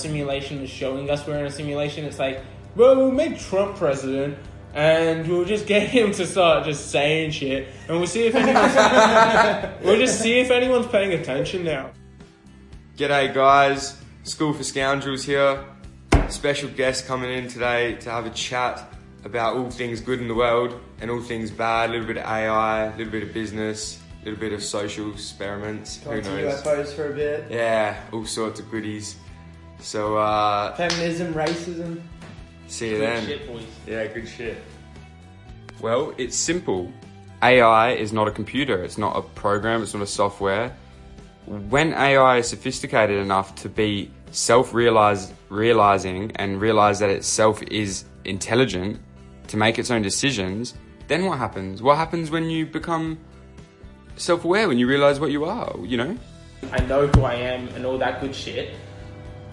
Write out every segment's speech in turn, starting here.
simulation is showing us we're in a simulation. It's like, well, we'll make Trump president. And we'll just get him to start just saying shit, and we'll see if anyone's. we'll just see if anyone's paying attention now. G'day guys, School for Scoundrels here. Special guest coming in today to have a chat about all things good in the world and all things bad, a little bit of AI, a little bit of business, a little bit of social experiments. Gone Who to knows? UFOs for a bit. Yeah, all sorts of goodies. So, uh, Feminism, racism. see you Good then. shit, boys. Yeah, good shit. Well, it's simple. AI is not a computer, it's not a program, it's not a software. When AI is sophisticated enough to be self realizing and realize that itself is intelligent to make its own decisions, then what happens? What happens when you become self aware, when you realize what you are, you know? I know who I am and all that good shit.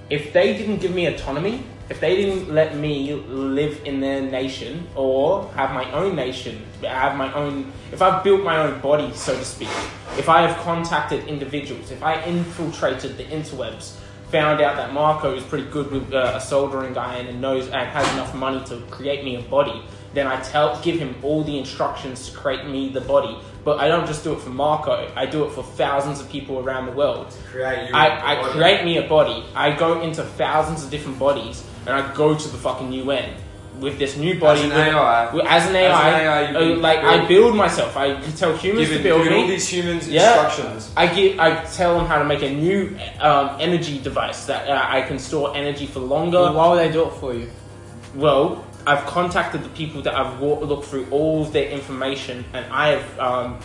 If they didn't give me autonomy, if they didn't let me live in their nation or have my own nation, have my own, if I've built my own body, so to speak, if I have contacted individuals, if I infiltrated the interwebs, found out that Marco is pretty good with uh, a soldering iron and knows and has enough money to create me a body, then I tell give him all the instructions to create me the body. But I don't just do it for Marco. I do it for thousands of people around the world. Create I, I create me a body. I go into thousands of different bodies, and I go to the fucking UN with this new body. an with- AI. with- as an AI, As an AI, uh, can like I build- build myself. I tell humans Giving, to build giving me. all these humans Yeah. instructions. I give, I tell them how to make a new um, energy device that uh, I can store energy for longer. Well, why would they do it for you? Well, I've contacted the people that I've wa- looked through all of their information, and I have, um,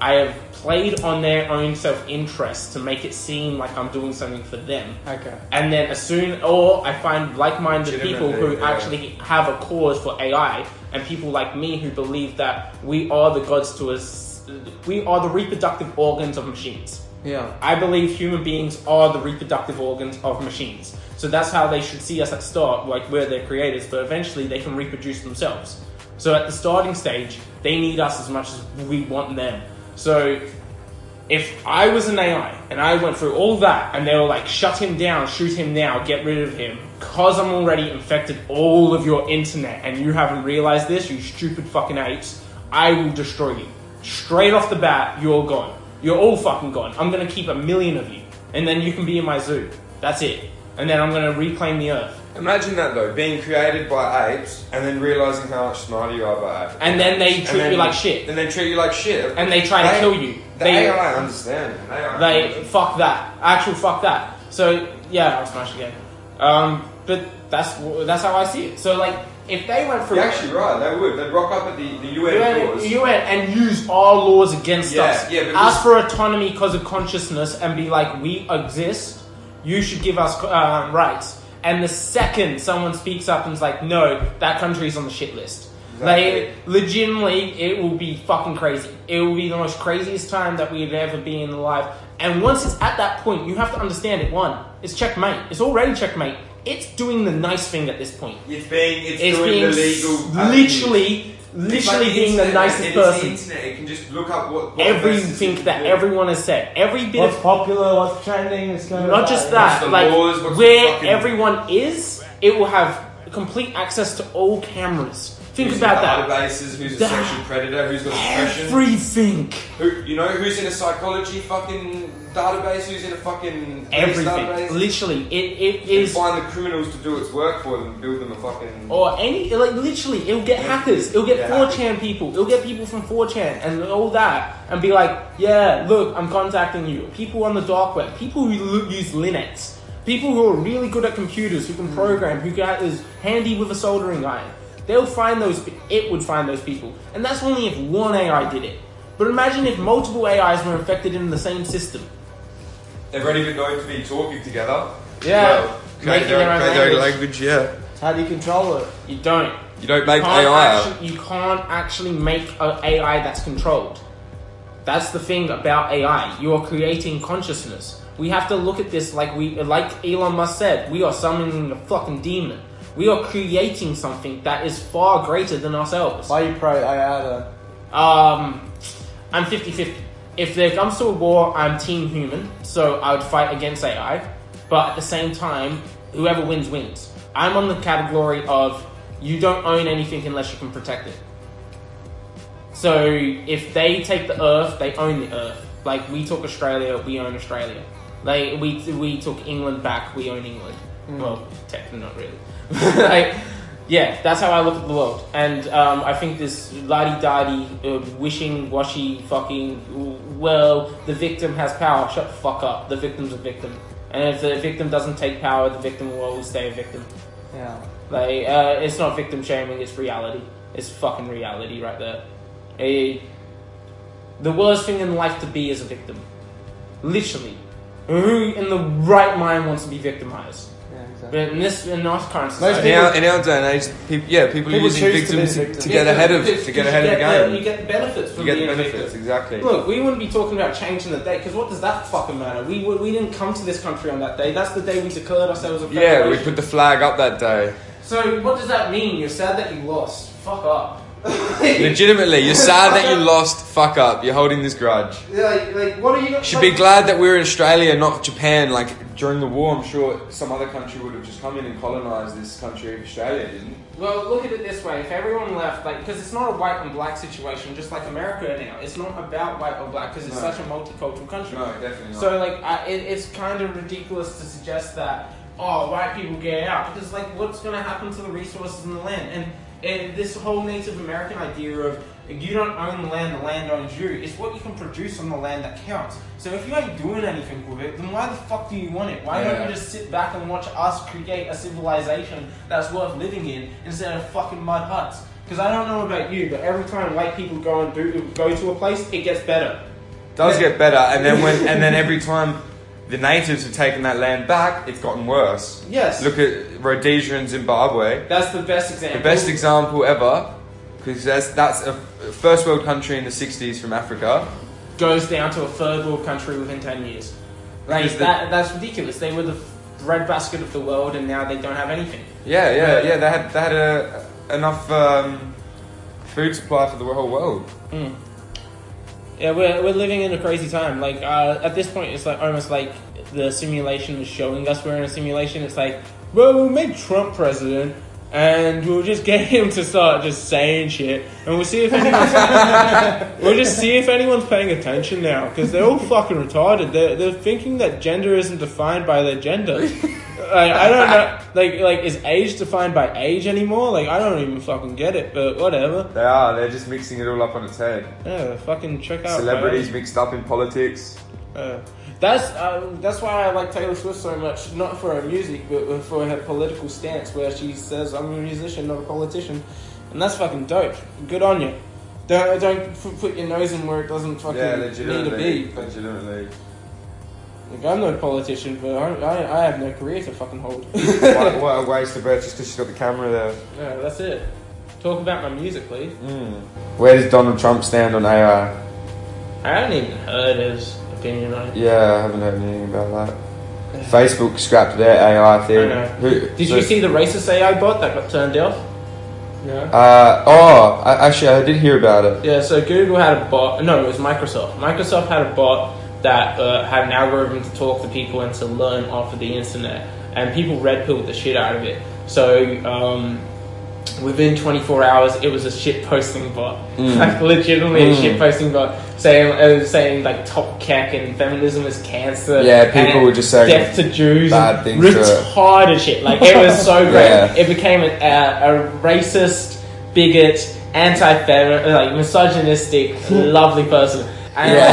I have played on their own self interest to make it seem like I'm doing something for them. Okay. And then as soon, or I find like-minded people who yeah. actually have a cause for AI, and people like me who believe that we are the gods to us, we are the reproductive organs of machines. Yeah. I believe human beings are the reproductive organs of machines. So that's how they should see us at start, like we're their creators, but eventually they can reproduce themselves. So at the starting stage, they need us as much as we want them. So if I was an AI and I went through all that and they were like, shut him down, shoot him now, get rid of him, because I'm already infected all of your internet and you haven't realized this, you stupid fucking apes, I will destroy you. Straight off the bat, you're all gone. You're all fucking gone. I'm gonna keep a million of you and then you can be in my zoo. That's it. And then I'm gonna reclaim the earth. Imagine that though, being created by apes and then realizing how much smarter you are by apes. And then they treat then- you like shit. And then treat you like shit. And they try to They- kill you. The They- AI understand. They, They fuck that. Actual fuck that. So yeah, I'll smash again. Um, but that's that's how I see it. So like, if they went through You're actually right. They would. They'd rock up at the, the UN UN, doors. UN and use our laws against Yeah, us. yeah, Ask for autonomy because of consciousness and be like, we exist. You should give us uh, rights. And the second someone speaks up and's like, no, that country's on the shit list. Exactly. Like, legitimately, it will be fucking crazy. It will be the most craziest time that we've ever been alive. And once it's at that point, you have to understand it. One, it's checkmate. It's already checkmate. It's doing the nice thing at this point. It's being. It's, It's doing being the legal. s- literally, like literally being the nicest it is person. The internet. It can just look up what, what everything best that is- everyone has said, every bit What's of popular? What's trending? It's going not just What's that, the like laws, what's the where fucking- everyone is, it will have complete access to all cameras. Think who's about that. Databases. Who's a sexual predator? Who's got depression? Everything, Who you know? Who's in a psychology fucking database? Who's in a fucking everything. database? Literally, it it You is. find the criminals to do its work for them. Build them a fucking. Or any, like literally, it'll get hackers, it'll get Yeah, 4chan people, it'll get people from 4chan and all that, and be like, yeah, look, I'm contacting you. People on the dark web, people who use Linux, people who are really good at computers, who can hmm. program, who is handy with a soldering iron. They'll find those, it would find those people. And that's only if one AI did it. But imagine if multiple AIs were infected in the same system. They've already been known to be talking together. Yeah, Well, create making their, their own create their own language. language. Yeah. How do you control it? You don't. You don't make can't AI. Actually, you can't actually make an AI that's controlled. That's the thing about AI. You are creating consciousness. We have to look at this like we, like Elon Musk said. We are summoning a fucking demon. We are creating something that is far greater than ourselves. Why you pro AI? Um, I'm 50-50. If there comes to a war, I'm team human, so I would fight against AI. But at the same time, whoever wins wins. I'm on the category of you don't own anything unless you can protect it. So if they take the earth, they own the earth. Like we took Australia, we own Australia. Like we we took England back, we own England. Well, technically not really. like, yeah, that's how I look at the world. And um, I think this ladi-dadi, uh, wishing-washy fucking, well, the victim has power. Shut the fuck up. The victim's a victim. And if the victim doesn't take power, the victim will always stay a victim. Yeah. Like, uh, it's not victim shaming, it's reality. It's fucking reality right there. A, the worst thing in life to be is a victim. Literally. Who in the right mind wants to be victimized? Yeah, exactly. But in this, in our current Most society, In our, in our day and age, people, yeah, people, are People using choose to be victims to, victims. to get ahead of Because- to get because ahead of the get game. you get the benefits from You get being the a benefits, victim. exactly. Look, we wouldn't be talking about changing the day because what does that fucking matter? We, we we didn't come to this country on that day. That's the day we declared ourselves a Yeah, we federation. put the flag up that day. So what does that mean? You're sad that you lost. Fuck up. Legitimately, you're sad that you lost. Fuck up. You're holding this grudge. like, like, what are you? Should like, be glad that we're in Australia, not Japan. Like during the war, I'm sure some other country would have just come in and colonised this country if Australia didn't. Well, look at it this way: if everyone left, like, because it's not a white and black situation, just like America now. It's not about white or black because it's No. such a multicultural country. No, definitely not. So like, I, it, it's kind of ridiculous to suggest that oh, white people get out because like, what's going to happen to the resources in the land? And and this whole Native American idea of you don't own the land, the land owns you. It's what you can produce on the land that counts. So if you ain't doing anything with it, then why the fuck do you want it? Why don't you just sit back and watch us create a civilization that's worth living in instead of fucking mud huts? Because I don't know about you, but every time white people go and do go to a place, it gets better. does get better, and then when and then every time the natives have taken that land back, it's gotten worse. Yes. Look at Rhodesia and Zimbabwe, That's the best example. the best example ever, because that's that's a first world country in the '60s from Africa. goes down to a third world country within 10 years. Like, the- that, that's ridiculous. They were the breadbasket of the world and now they don't have anything. Yeah, yeah, yeah. They had they had a, enough um, food supply for the whole world. Mm. Yeah, we're, we're living in a crazy time. Like, uh, at this point, it's like almost like the simulation is showing us we're in a simulation. It's like, well, we'll make Trump president and we'll just get him to start just saying shit and we'll see if anyone's, we'll just see if anyone's paying attention now because they're all fucking retarded. They're, they're thinking that gender isn't defined by their gender. Like, I don't know. Like, like, is age defined by age anymore? Like, I don't even fucking get it. But whatever. They are. They're just mixing it all up on its head. Yeah, fucking check out Celebrities mixed up in politics. Uh, that's um, that's why I like Taylor Swift so much. Not for her music, but for her political stance, where she says, "I'm a musician, not a politician," and that's fucking dope. Good on you. Don't don't f- put your nose in where it doesn't fucking yeah, need to be. But, Legitimately. like, I'm no politician, but I, I, I have no career to fucking hold. what, what a waste of breath just because she's got the camera there. yeah, that's it. Talk about my music, please. Mm. Where does Donald Trump stand on AI? I haven't even heard his opinion on it. Yeah, I haven't heard anything about that. Facebook scrapped their AI thing. I know. Who, Did so- you see the racist AI bot that got turned off? No. Uh, oh, I, actually, I did hear about it. Yeah, so Google had a bot. No, it was Microsoft. Microsoft had a bot that uh, had an algorithm to talk to people and to learn off of the internet, and people red pilled the shit out of it. So um, within 24 hours, it was a shit posting bot, Mm. like legitimately a Mm. shit posting bot, saying uh, saying like top keck and feminism is cancer. Yeah, people were just saying death to Jews, bad things retarded shit. Like it was so great. Yeah. It became a, a, a racist, bigot, anti-feminist, like misogynistic, lovely person. And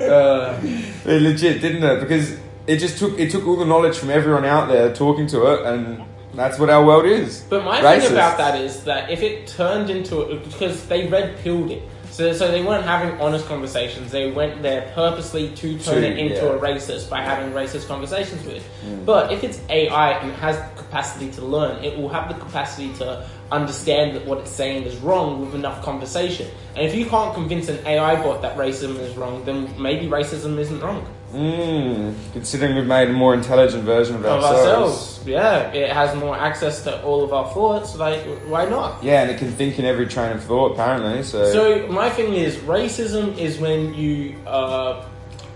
uh, It legit, didn't it? Because it just took it took all the knowledge from everyone out there talking to it, and that's what our world is. but my Racist. thing about that is that if it turned into because they red pilled it. So, so they weren't having honest conversations. They went there purposely to turn To, it into yeah. a racist by having racist conversations with it. Mm. But if it's AI and has the capacity to learn, it will have the capacity to understand that what it's saying is wrong with enough conversation. And if you can't convince an AI bot that racism is wrong, then maybe racism isn't wrong. Mm, considering we've made a more intelligent version of, Of ourselves. ourselves, yeah, it has more access to all of our thoughts. Like, why not? Yeah, and it can think in every train of thought, apparently. So, So my thing is, racism is when you uh,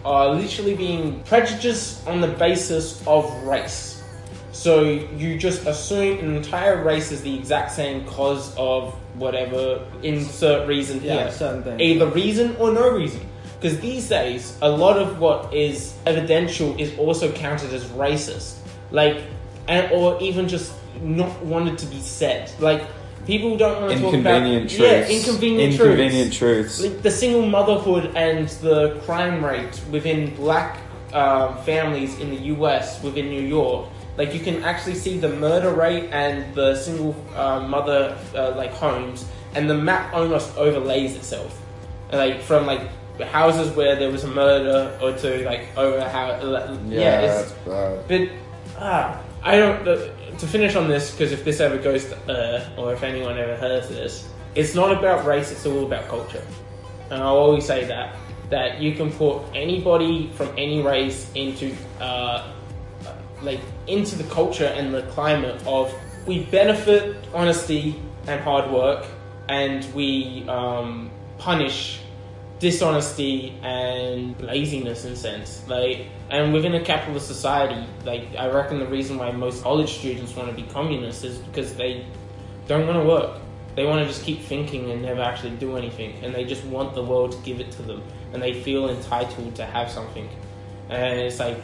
are literally being prejudiced on the basis of race. So you just assume an entire race is the exact same cause of whatever insert reason Yeah, here. certain thing. Either reason or no reason. Because these days, a lot of what is evidential is also counted as racist. Like, and, or even just not wanted to be said. Like, people don't want to talk about. Inconvenient truths. Yeah, inconvenient, Inconvenient truths. truths. Like the single motherhood and the crime rate within black um, families in the US, within New York, like you can actually see the murder rate and the single uh, mother uh, like homes, and the map almost overlays itself, like from like houses where there was a murder or two, like over how yeah, it's, bad. but ah, I don't. The, to finish on this, because if this ever goes to uh, or if anyone ever hears this, it's not about race. It's all about culture, and I always say that that you can put anybody from any race into uh, like into the culture and the climate of we benefit honesty and hard work, and we um, punish dishonesty and laziness in sense. Like, and within a capitalist society, like I reckon the reason why most college students want to be communists is because they don't want to work. They want to just keep thinking and never actually do anything, and they just want the world to give it to them, and they feel entitled to have something. And it's like,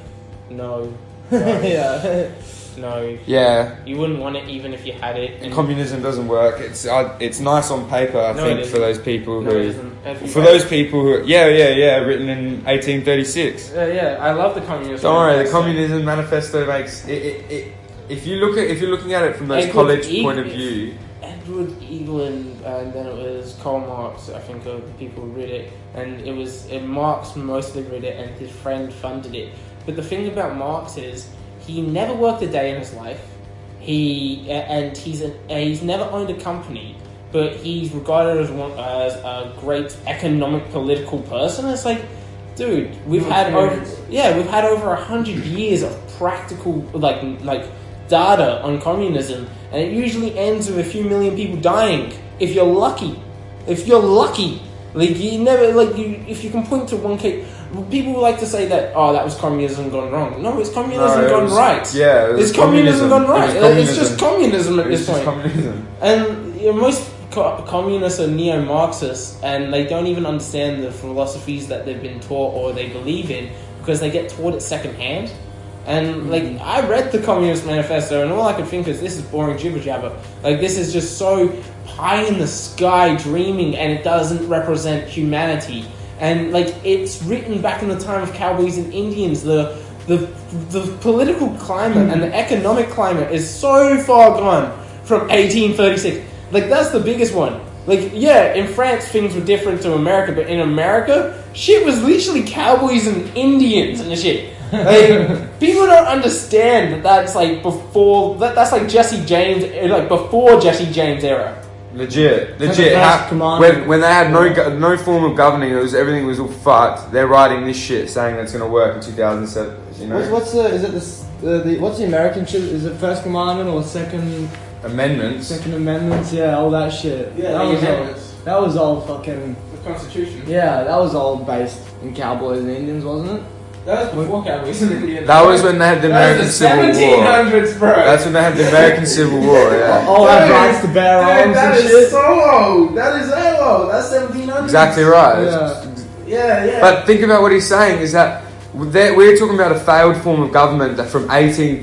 no, no, yeah. no. Yeah, You wouldn't want it even if you had it. And communism doesn't work. It's uh, it's nice on paper, I No, it think, for isn't. those people no, it who, isn't. Every- for those people who, yeah, yeah, yeah, written in 1836. Uh, yeah, I love the communism. Don't worry, the communism manifesto makes it. it, it if you look at if you're looking at it from those Edward college E- point of view, Edward Evelyn, and then it was Karl Marx. I think are the people who read it, and it was and Marx mostly read it, and his friend funded it. But the thing about Marx is he never worked a day in his life. He and he's uh, he's never owned a company, but he's regarded as one as a great economic political person. It's like, dude, we've had over yeah, we've had over a hundred years of practical like like data on communism, and it usually ends with a few million people dying. If you're lucky, if you're lucky, like you never like you if you can point to one case. People like to say that oh that was communism gone wrong. No, it's communism No, it gone was- right. yeah, it it's communism, communism. gone right. It was It's just communism at this point. communism. And you know, most co- communists are neo-Marxists, and they don't even understand the philosophies that they've been taught or they believe in because they get taught it secondhand. And mm-hmm. like I read the Communist Manifesto, and all I could think is this is boring jibber jabber. Like this is just so pie in the sky dreaming, and it doesn't represent humanity. And like it's written back in the time of cowboys and Indians. The the the political climate and the economic climate is so far gone from 1836. Like that's the biggest one. Like yeah, in France things were different to America, but in America, shit was literally cowboys and Indians and shit. Like people don't understand that that's like before that, that's like Jesse James like before Jesse James era. Legit, legit. first How, when, when they had no go- no form of governing, it was everything was all fucked. They're writing this shit, saying that's going to work in 2007. You know, What's, what's the is it the, the, the what's the American shit? Is it First Commandment or Second amendments. Second Amendments? Yeah, all that shit. Yeah, that was all, that was all fucking. The Constitution. Yeah, that was all based in cowboys and Indians, wasn't it? That was before cowboys and Indians. That was when they had the American Civil War. bro. That's when they had the American Civil War. Yeah, All had Dude, rights to bear Dude, arms that and is shit. so old. That is so old. That's 1700s. exactly right. Yeah. Yeah, yeah. But think about what he's saying is that we're talking about a failed form of government that from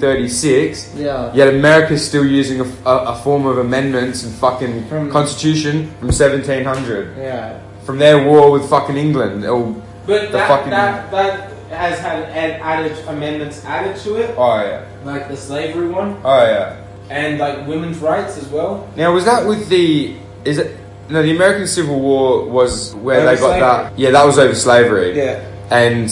1836. Yeah. Yet America's still using a, a, a form of amendments and fucking From- constitution from 1700. Yeah. From their war with fucking England. Oh, but the that, fucking- that that has had add, added amendments added to it, oh yeah. like the slavery one, Oh yeah. and like women's rights as well. Now was that with the is it no the American Civil War was where Over they got that yeah that was over slavery Yeah. and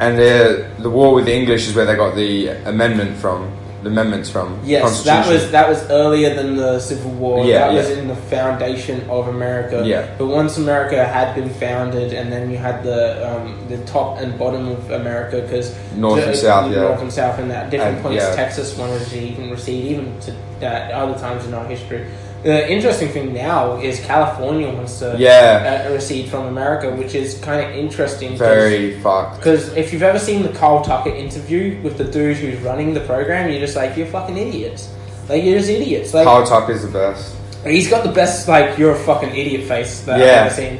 and the the war with the English is where they got the amendment from amendments from Yes, that was that was earlier than the Civil War. Yeah, that was in the foundation of America. Yeah. But once America had been founded, and then you had the um, the top and bottom of America, because North and South, yeah. North and South, and at different And, points, yeah. Texas wanted to even recede, even to that other times in our history. The interesting thing now is California wants to Yeah. uh, recede from America, which is kind of interesting. 'cause- Very fucked. because if you've ever seen the Carl Tucker interview with the dude who's running the program, you're just like, you're fucking idiots. Like, you're just idiots. Like, Carl Tucker's the best. he's got the best, like, you're a fucking idiot face that Yeah. I've ever seen.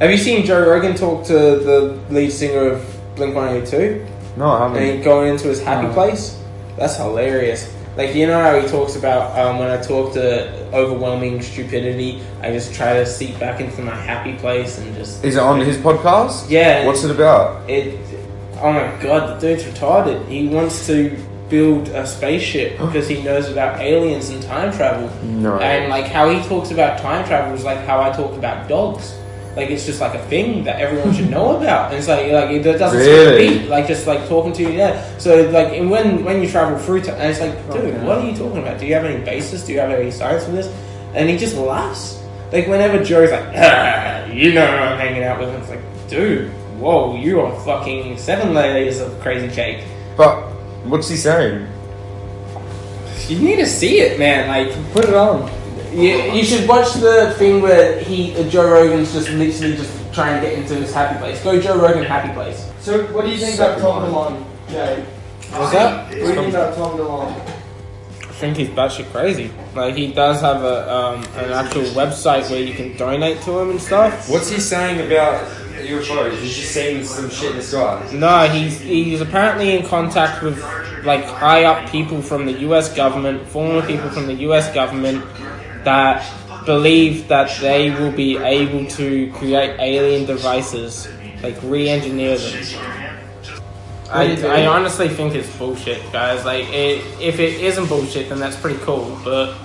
Have you seen Joe Rogan talk to the lead singer of Blink 182? No, I haven't. he going into his happy No. place? That's hilarious. Like, you know how he talks about um, when I talk to overwhelming stupidity, I just try to seep back into my happy place and just. Is it on his podcast? Yeah. What's it about? It. Oh my god, the dude's retarded. He wants to build a spaceship because he knows about aliens and time travel. No. And like how he talks about time travel is like how I talk about dogs. Like it's just like a thing that everyone should know about. And it's like like it doesn't Really? seem to beat. Like just like talking to you, yeah. So like and when when you travel through time, and it's like, dude, Okay. what are you talking about? Do you have any basis? Do you have any science for this? And he just laughs. Like whenever Joe's like, ah, you know I'm hanging out with him, it's like, dude, whoa, you are fucking seven layers of crazy cake. But what's he saying? You need to see it, man. Like Put it on. You, you should watch the thing where he uh, Joe Rogan's just literally just trying to get into his happy place. Go Joe Rogan happy place. So, what do you think about Tom DeLonge, Jay? What's that? What do you think about Tom DeLonge? I think he's batshit crazy. Like he does have a um, an actual website where you can donate to him and stuff. What's he saying about UFOs? He's just saying some shit in the sky. No, he's he's apparently in contact with like high up people from the U.S. government, former people from the U.S. government that believe that they will be able to create alien devices, like re-engineer them. I, do you think? I honestly think it's bullshit, guys. Like, it, if it isn't bullshit, then that's pretty cool. But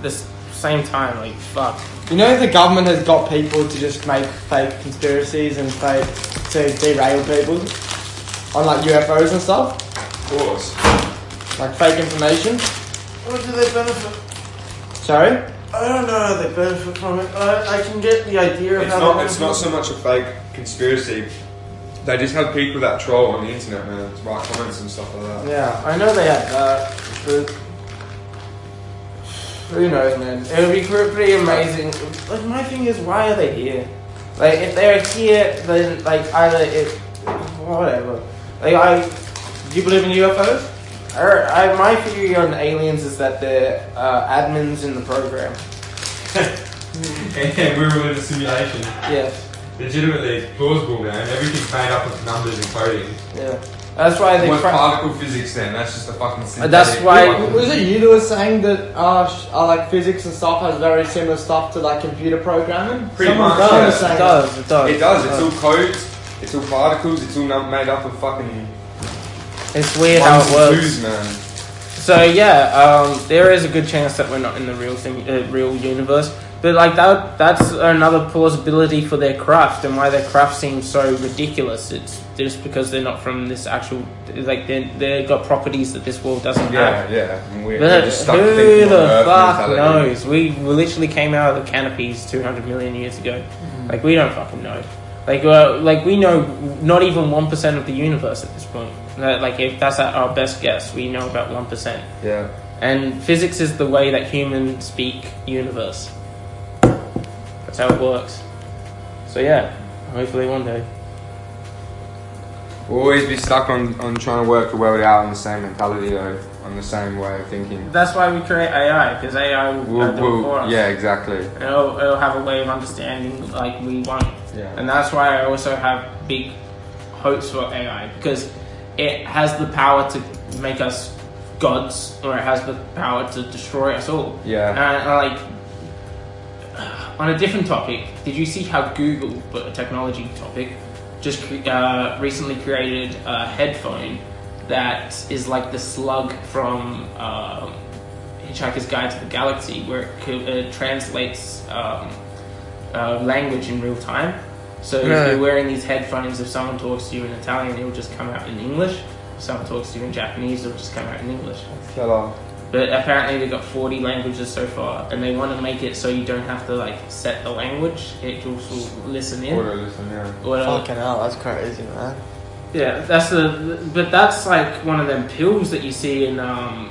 this same time, like, fuck. You know the government has got people to just make fake conspiracies and fake to derail people on like UFOs and stuff, Of course. like fake information. What do they benefit? Sorry. I don't know how they benefit from it. I, I can get the idea of It's how not. It's not so much a fake conspiracy. They just have people that troll on the internet, man, to write comments and stuff like that. Yeah, I know they have that, but who knows, man? It would be pretty amazing. Like, my thing is, why are they here? Like, if they're here, then, like, either it. Whatever. Like, I. Do you believe in UFOs? Or, I, my theory on aliens is that they're uh, admins in the program. And we're in a simulation. Yes. Legitimately, it's plausible, man. Everything's made up of numbers and coding. Yeah. That's why they. What cra- particle physics then? That's just a fucking. That's synthetic- why- Was it you that was saying that uh, sh- uh, like physics and stuff has very similar stuff to like computer programming? Pretty Someone much, was yeah. saying It does, it does. It does. It's all codes. It's all particles. It's all num- made up of fucking. It's weird how it works. man. So yeah, um, there is a good chance that we're not in the real thing, uh, real universe. But like that—that's another plausibility for their craft and why their craft seems so ridiculous. It's just because they're not from this actual, like they they got properties that this world doesn't Yeah, have. yeah. yeah. we're, we're just stuck who the fuck knows? We literally came out of the canopies 200 million years ago. Like we don't fucking know. Like uh, like we know not even one percent of the universe at this point. Uh, Like if that's at our best guess, we know about one percent. Yeah. And physics is the way that humans speak universe. That's how it works. So yeah, hopefully one day. We'll always be stuck on, on trying to work the world out on the same mentality, though, on the same way of thinking. That's why we create AI because AI will We'll, uh, do it for us. yeah, exactly. It'll, it'll have a way of understanding like we want. Yeah. And that's why I also have big hopes for AI because it has the power to make us gods or it has the power to destroy us all. Yeah. And uh, like on a different topic, did you see how Google, but a technology topic, just cre- uh, recently created a headphone that is like the slug from um, Hitchhiker's Guide to the Galaxy, where it, co- it translates um, uh, language in real time. So Yeah. if you're wearing these headphones, if someone talks to you in Italian, it will just come out in English. If someone talks to you in Japanese, it will just come out in English. But apparently they've got 40 languages so far, and they want to make it so you don't have to like set the language; it just will listen in. Auto listen, yeah. Or, uh, Fucking hell, that's crazy, man. yeah, that's the. But that's like one of them pills that you see in um,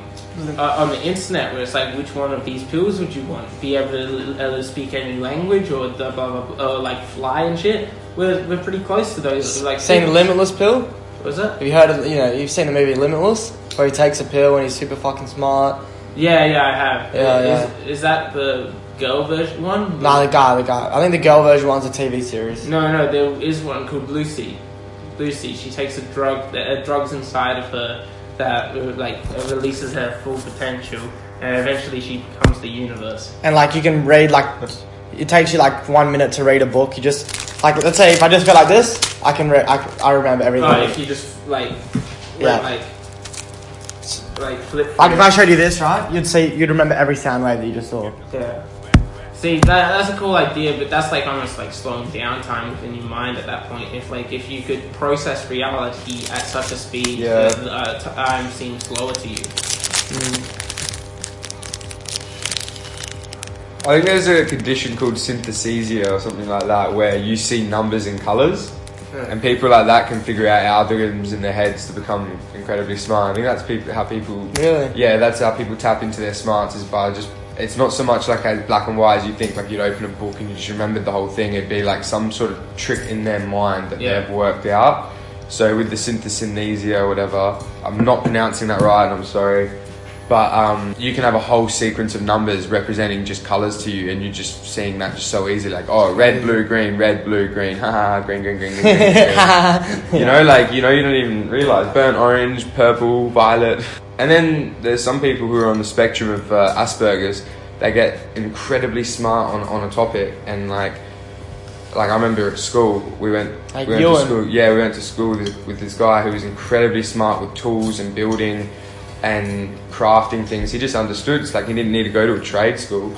uh, on the internet where it's like, which one of these pills would you want? Be able to uh, speak any language or the blah blah, blah or like fly and shit. We're, we're pretty close to those. Like, Seen the Limitless pill? Was it? Have you heard of you know you've seen the movie Limitless where he takes a pill and he's super fucking smart? Yeah, yeah, I have. Yeah, is, is that the girl version one? Nah, the guy, the guy. I think the girl version one's a TV series. No, no, there is one called Lucy. Lucy, she takes a drug, uh, drugs inside of her that uh, like uh, releases her full potential, and eventually she becomes the universe. And like you can read like it takes you like one minute to read a book. You just like let's say if I just go like this, I can re- I, I remember everything. Oh, if you just like, Yeah. like, like flip. Like if I showed you this, right, you'd see you'd remember every sound wave that you just saw. Yeah. See, that, that's a cool idea, but that's like almost like slowing down time within your mind at that point. If like if you could process reality at such a speed Yeah. that uh, time seems slower to you. I think there's a condition called synesthesia or something like that where you see numbers and colours, and people like that can figure out algorithms in their heads to become incredibly smart. I think that's people, how people. Really? Yeah, that's how people tap into their smarts is by just. It's not so much like as black and white as you think. Like you'd open a book and you just remembered the whole thing. It'd be like some sort of trick in their mind that Yeah. they've worked out. So with the synesthesia or whatever, I'm not pronouncing that right. I'm sorry. But um, you can have a whole sequence of numbers representing just colours to you, and you're just seeing that just so easy. Like, oh, red, blue, green, red, blue, green, haha, green, green, green, green, green, green. You know, like you know, you don't even realize burnt orange, purple, violet. And then there's some people who are on the spectrum of uh, Asperger's. They get incredibly smart on, on a topic, and like, like I remember at school, we went, Like we went to school. Yeah, we went to school with, with this guy who was incredibly smart with tools and building and crafting things. He just understood. It's like he didn't need to go to a trade school.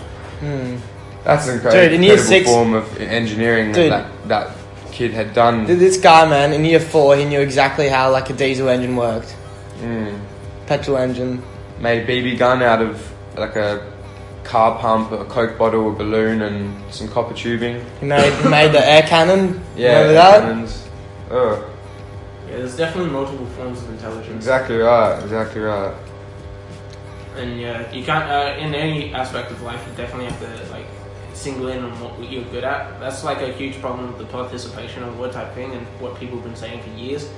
That's an incredible, Hmm. Dude, in incredible six- form of engineering Dude. that that kid had done. Th- This guy, man, in year four, he knew exactly how like a diesel engine worked, Mm. Petrol engine. made a BB gun out of like a car pump, a coke bottle, a balloon, and some copper tubing. He made he made the air cannon. Yeah, remember that? cannons. Oh, Yeah, there's definitely multiple forms of intelligence. exactly right. Exactly right. And yeah, you can't uh, in any aspect of life. You definitely have to like single in on what you're good at. That's like a huge problem with the participation award type thing, and what people have been saying for years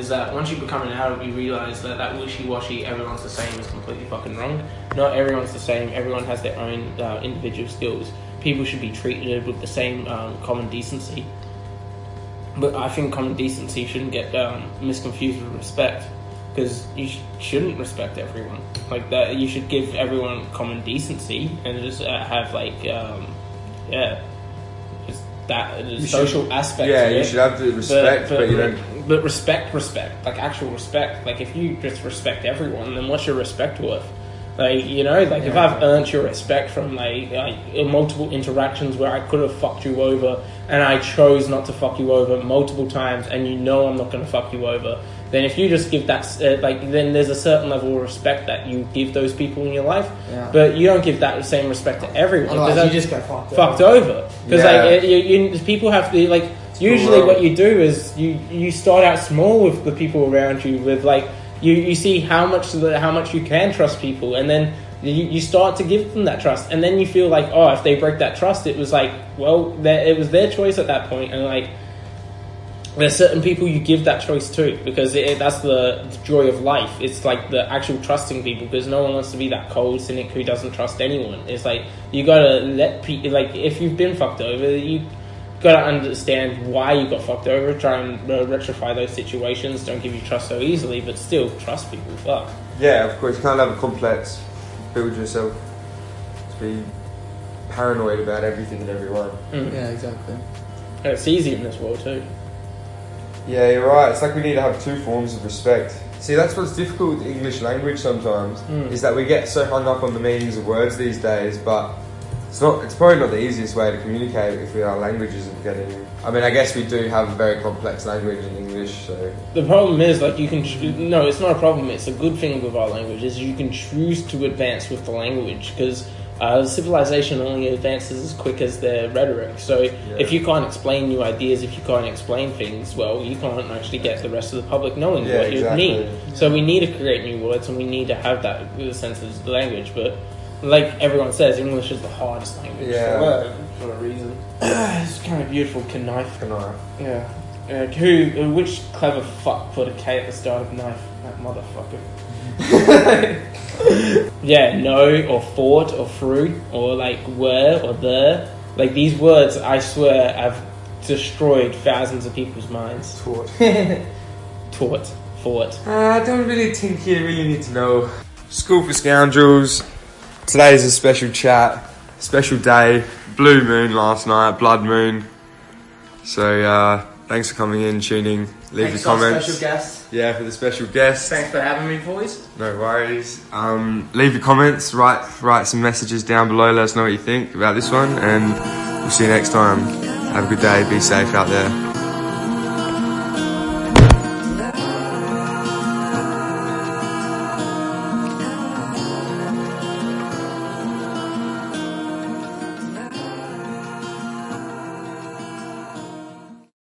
is that once you become an adult, you realize that that wishy-washy, everyone's the same, is completely fucking wrong. Not everyone's the same. Everyone has their own uh, individual skills. People should be treated with the same um, common decency. But I think common decency shouldn't get um, misconfused with respect, because you sh- shouldn't respect everyone like that. You should give everyone common decency and just uh, have like, um, yeah, that the should- social aspect. Yeah, you should have the respect, but, you don't. But respect, respect, like actual respect. Like if you just respect everyone, then what's your respect worth? Like you know, like if I've earned your respect from like, like multiple interactions where I could have fucked you over, and I chose not to fuck you over multiple times, and you know I'm not going to fuck you over, then if you just give that uh, like, then there's a certain level of respect that you give those people in your life, Yeah. but you don't give that same respect to everyone. 'cause Otherwise, you that- just get fucked. fucked over because Yeah. like you, you, people have to like usually what you do is you you start out small with the people around you with like you, you see how much the, how much you can trust people and then you, you start to give them that trust and then you feel like oh if they break that trust it was like well it was their choice at that point and like there's certain people you give that choice to because it, that's the joy of life. It's like the actual trusting people because no one wants to be that cold cynic who doesn't trust anyone. It's like you gotta let people like if you've been fucked over, you gotta understand why you got fucked over. Try and uh, rectify those situations. Don't give you trust so easily, but still trust people. Fuck. Yeah, of course, you can't have a complex. Build yourself to be paranoid about everything and everyone. Yeah, exactly. And it's easy in this world too. Yeah, you're right. It's like we need to have two forms of respect. See, that's what's difficult with the English language sometimes, hmm. is that we get so hung up on the meanings of words these days, but it's not. It's probably not the easiest way to communicate if our language isn't getting. I mean, I guess we do have a very complex language in English, so The problem is, like, you can. Cho- no, it's not a problem. It's a good thing with our language is you can choose to advance with the language because uh, civilization only advances as quick as their rhetoric. So if you can't explain new ideas, if you can't explain things, well, you can't actually get the rest of the public knowing Yeah, what you exactly. need. So we need to create new words, and we need to have that sense of the language. But like everyone says, English is the hardest language Yeah. for, well, for a reason. it's kind of beautiful. Knife. Knife. Yeah. Uh, who? uh, Which clever fuck put a K at the start of knife? That motherfucker. yeah, no, or fought, or through, or like were, or the. Like these words, I swear, have destroyed thousands of people's minds. Taught. Taught, fought. Uh, I don't really think you really need to know. School for Scoundrels. Today is a special chat, special day. Blue moon last night, blood moon. So uh, thanks for coming in, tuning. Leave Thanks your comments. Special guest. Yeah, for the special guest. Thanks for having me, boys. No worries. Um, leave your comments. Write write some messages down below. Let us know what you think about this one, and we'll see you next time. Have a good day. Be safe out there.